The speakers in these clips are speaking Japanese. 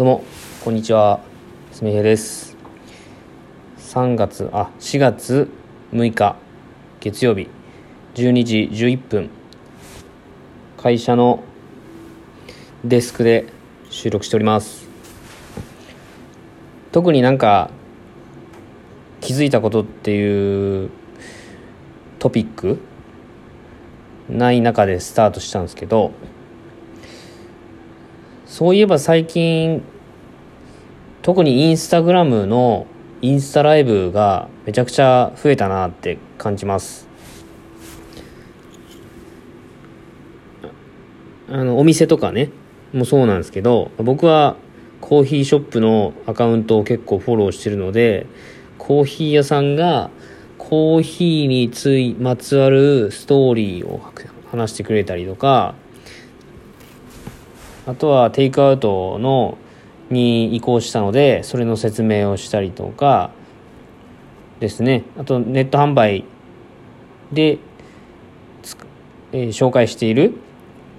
どうもこんにちは。すみへです。3月あ4月6日月曜日12時11分会社のデスクで収録しております。特になんか気づいたことっていうトピックない中でスタートしたんですけどそういえば最近特にインスタグラムのインスタライブがめちゃくちゃ増えたなって感じます。あのお店とかねもそうなんですけど僕はコーヒーショップのアカウントを結構フォローしてるのでコーヒー屋さんがコーヒーについまつわるストーリーを話してくれたりとかあとはテイクアウトのに移行したのでそれの説明をしたりとかですね。あとネット販売で、えー、紹介している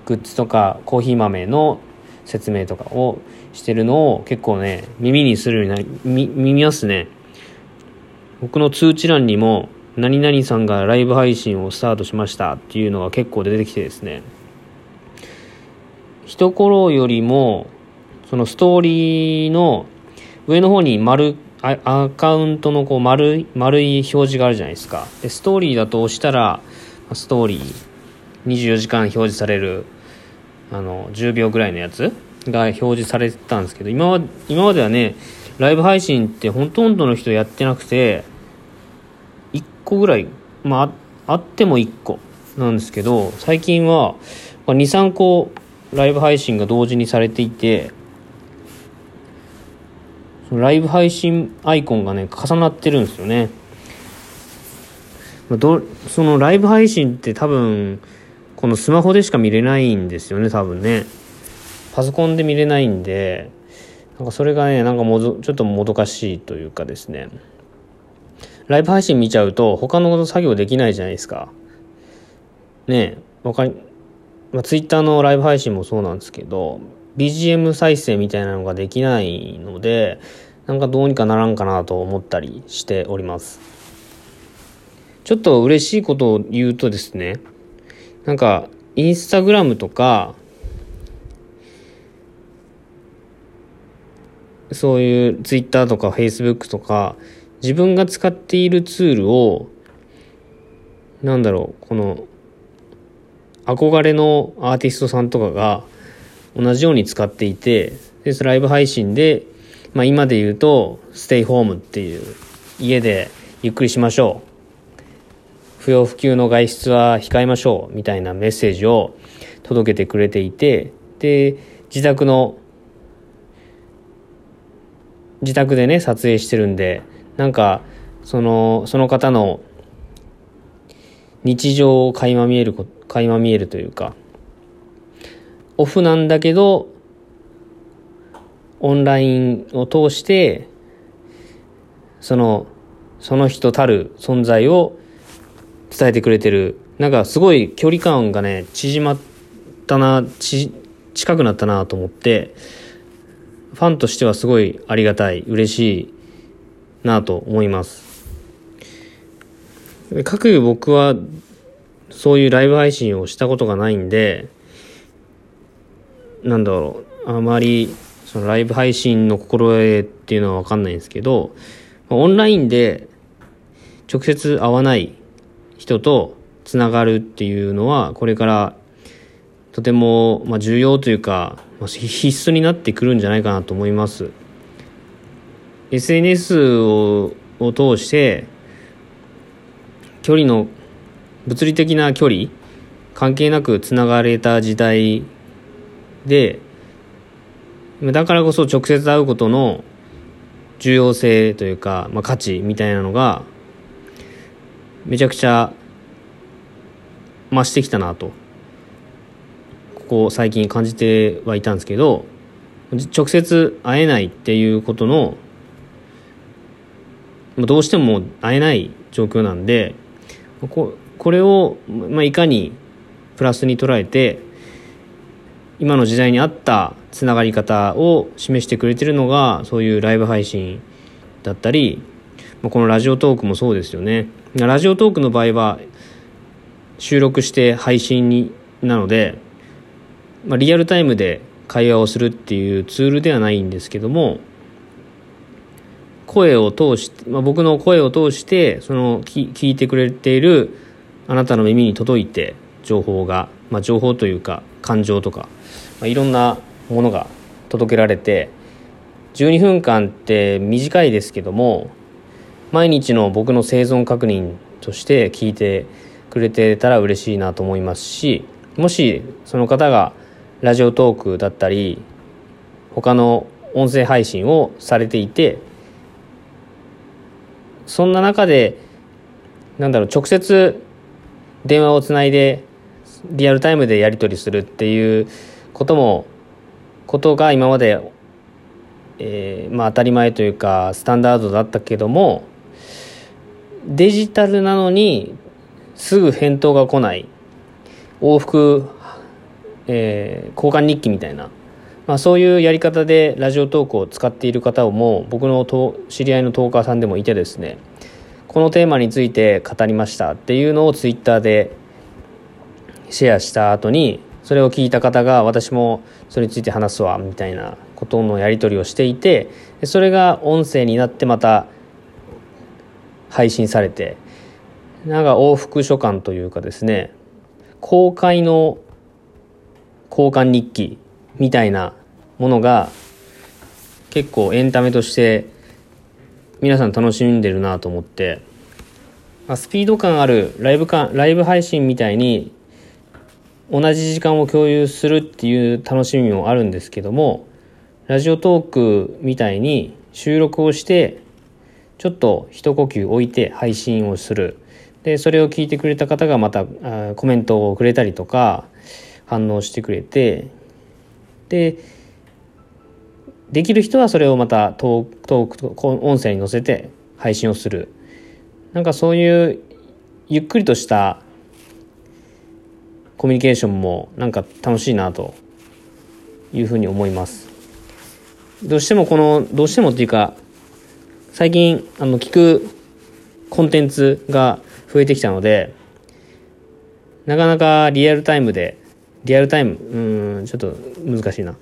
グッズとかコーヒー豆の説明とかをしてるのを結構ね耳にするようになり見ますね。僕の通知欄にも何々さんがライブ配信をスタートしましたっていうのが結構出てきてですね。一頃よりもそのストーリーの上の方に丸アカウントのこう丸い丸い表示があるじゃないですか。でストーリーだと押したらストーリー24時間表示されるあの10秒ぐらいのやつが表示されてたんですけど今は今まではねライブ配信ってほとんどの人やってなくて1個ぐらいまああっても1個なんですけど最近は23個ライブ配信が同時にされていてライブ配信アイコンがね重なってるんですよね。どそのライブ配信って多分このスマホでしか見れないんですよね多分ね。パソコンで見れないんでなんかそれがねなんかもどちょっともどかしいというかですね。ライブ配信見ちゃうと他のこと作業できないじゃないですか。ねえわかりまあ、ツイッターのライブ配信もそうなんですけど BGM 再生みたいなのができないのでなんかどうにかならんかなと思ったりしております。ちょっと嬉しいことを言うとですねなんかインスタグラムとかそういうツイッターとかフェイスブックとか自分が使っているツールをなんだろうこの憧れのアーティストさんとかが同じように使っていてでライブ配信で、まあ、今で言うとステイホームっていう家でゆっくりしましょう。不要不急の外出は控えましょうみたいなメッセージを届けてくれていてで自宅の自宅でね撮影してるんでなんかそのその方の日常を垣間見えること垣間見えるというかオフなんだけどオンラインを通してそのその人たる存在を伝えてくれてる。なんかすごい距離感がね縮まったなち近くなったなと思ってファンとしてはすごいありがたい嬉しいなと思います。各僕はそういうライブ配信をしたことがないんでなんだろうあまりそのライブ配信の心得っていうのは分かんないんですけどオンラインで直接会わない人とつながるっていうのはこれからとても、ま、重要というか、ま、必須になってくるんじゃないかなと思います。SNS をを通して距離の物理的な距離関係なくつながれた時代でだからこそ直接会うことの重要性というか、まあ、価値みたいなのがめちゃくちゃ増してきたなとここ最近感じてはいたんですけど直接会えないっていうことのどうしても会えない状況なんでここれを、まあ、いかにプラスに捉えて今の時代に合ったつながり方を示してくれてるのがそういうライブ配信だったりまあこのラジオトークもそうですよね。ラジオトークの場合は収録して配信になので、まあ、リアルタイムで会話をするっていうツールではないんですけども声を通して、まあ、僕の声を通してその聞いてくれているあなたの耳に届いて情報が、まあ、情報というか感情とか、まあ、いろんなものが届けられて12分間って短いですけども毎日の僕の生存確認として聞いてくれてたら嬉しいなと思いますしもしその方がラジオトークだったり他の音声配信をされていてそんな中でなんだろう直接電話をつないでリアルタイムでやり取りするっていうこともことが今まで、えー、まあ当たり前というかスタンダードだったけどもデジタルなのにすぐ返答が来ない。往復、えー、交換日記みたいな、まあ、そういうやり方でラジオトークを使っている方も僕の知り合いのトーカーさんでもいてですね。このテーマについて語りましたっていうのをツイッターでシェアした後にそれを聞いた方が私もそれについて話すわみたいなことのやり取りをしていてそれが音声になってまた配信されてなんか往復書簡というかですね公開の交換日記みたいなものが結構エンタメとして皆さん楽しんでるなと思って、まあ、スピード感あるライブ感ライブ配信みたいに同じ時間を共有するっていう楽しみもあるんですけどもラジオトークみたいに収録をしてちょっと一呼吸置いて配信をする。でそれを聞いてくれた方がまたコメントをくれたりとか反応してくれてでできる人はそれをまたトークトーク音声に載せて配信をする。なんかそういうゆっくりとしたコミュニケーションもなんか楽しいなというふうに思います。どうしてもこのどうしてもっていうか最近あの聞くコンテンツが増えてきたのでなかなかリアルタイムでリアルタイム。うんちょっと難しいな。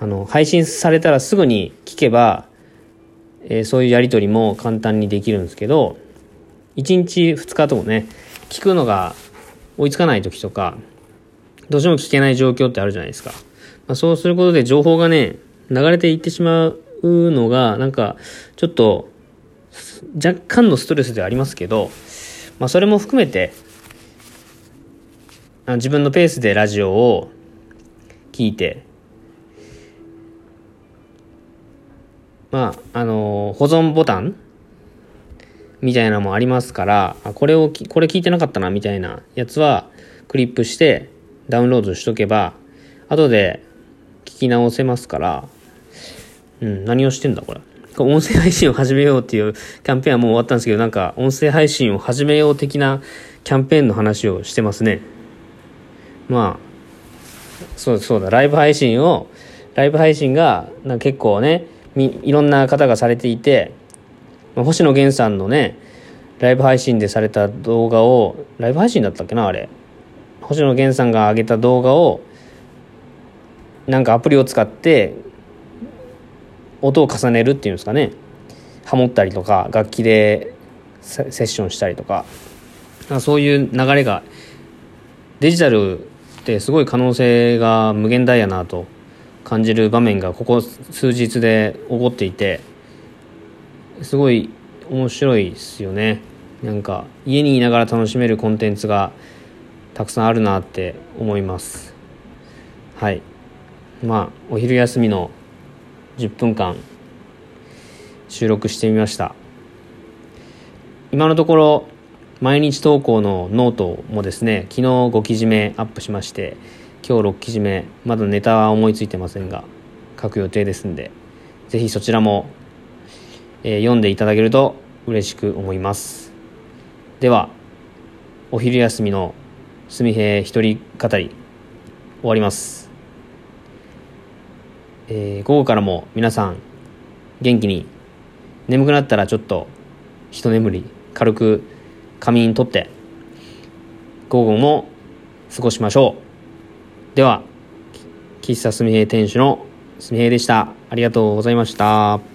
あの配信されたらすぐに聞けば、えー、そういうやり取りも簡単にできるんですけど1日2日ともね聞くのが追いつかない時とかどうしても聞けない状況ってあるじゃないですか、まあ、そうすることで情報がね流れていってしまうのがなんかちょっと若干のストレスではありますけどまあ、それも含めて自分のペースでラジオを聞いてまああの保存ボタンみたいなのもありますからこれをこれ聞いてなかったなみたいなやつはクリップしてダウンロードしとけば後で聞き直せますからうん何をしてんだこれ音声配信を始めようっていうキャンペーンはもう終わったんですけど、なんか音声配信を始めよう的なキャンペーンの話をしてますね。まあ、そうそうだ、ライブ配信を、ライブ配信がな結構ねみ、いろんな方がされていて、まあ星野源さんのね、ライブ配信でされた動画を、ライブ配信だったっけな、あれ。星野源さんが上げた動画を、なんかアプリを使って音を重ねるっていうんですかねハモったりとか楽器でセッションしたりとかそういう流れがデジタルてすごい可能性が無限大やなと感じる場面がここ数日で起こっていてすごい面白いですよね。なんか家にいながら楽しめるコンテンツがたくさんあるなって思います。はい。まあお昼休みの10分間収録してみました。今のところ毎日投稿のノートもですね昨日5記事目アップしまして今日6記事目まだネタは思いついてませんが書く予定ですんで是非そちらも、えー、読んでいただけると嬉しく思います。ではお昼休みのすみへい一人語り終わります。えー、午後からも皆さん元気に眠くなったらちょっと一眠り軽く仮眠とって午後も過ごしましょう。では喫茶すみへ店主のすみへでした。ありがとうございました。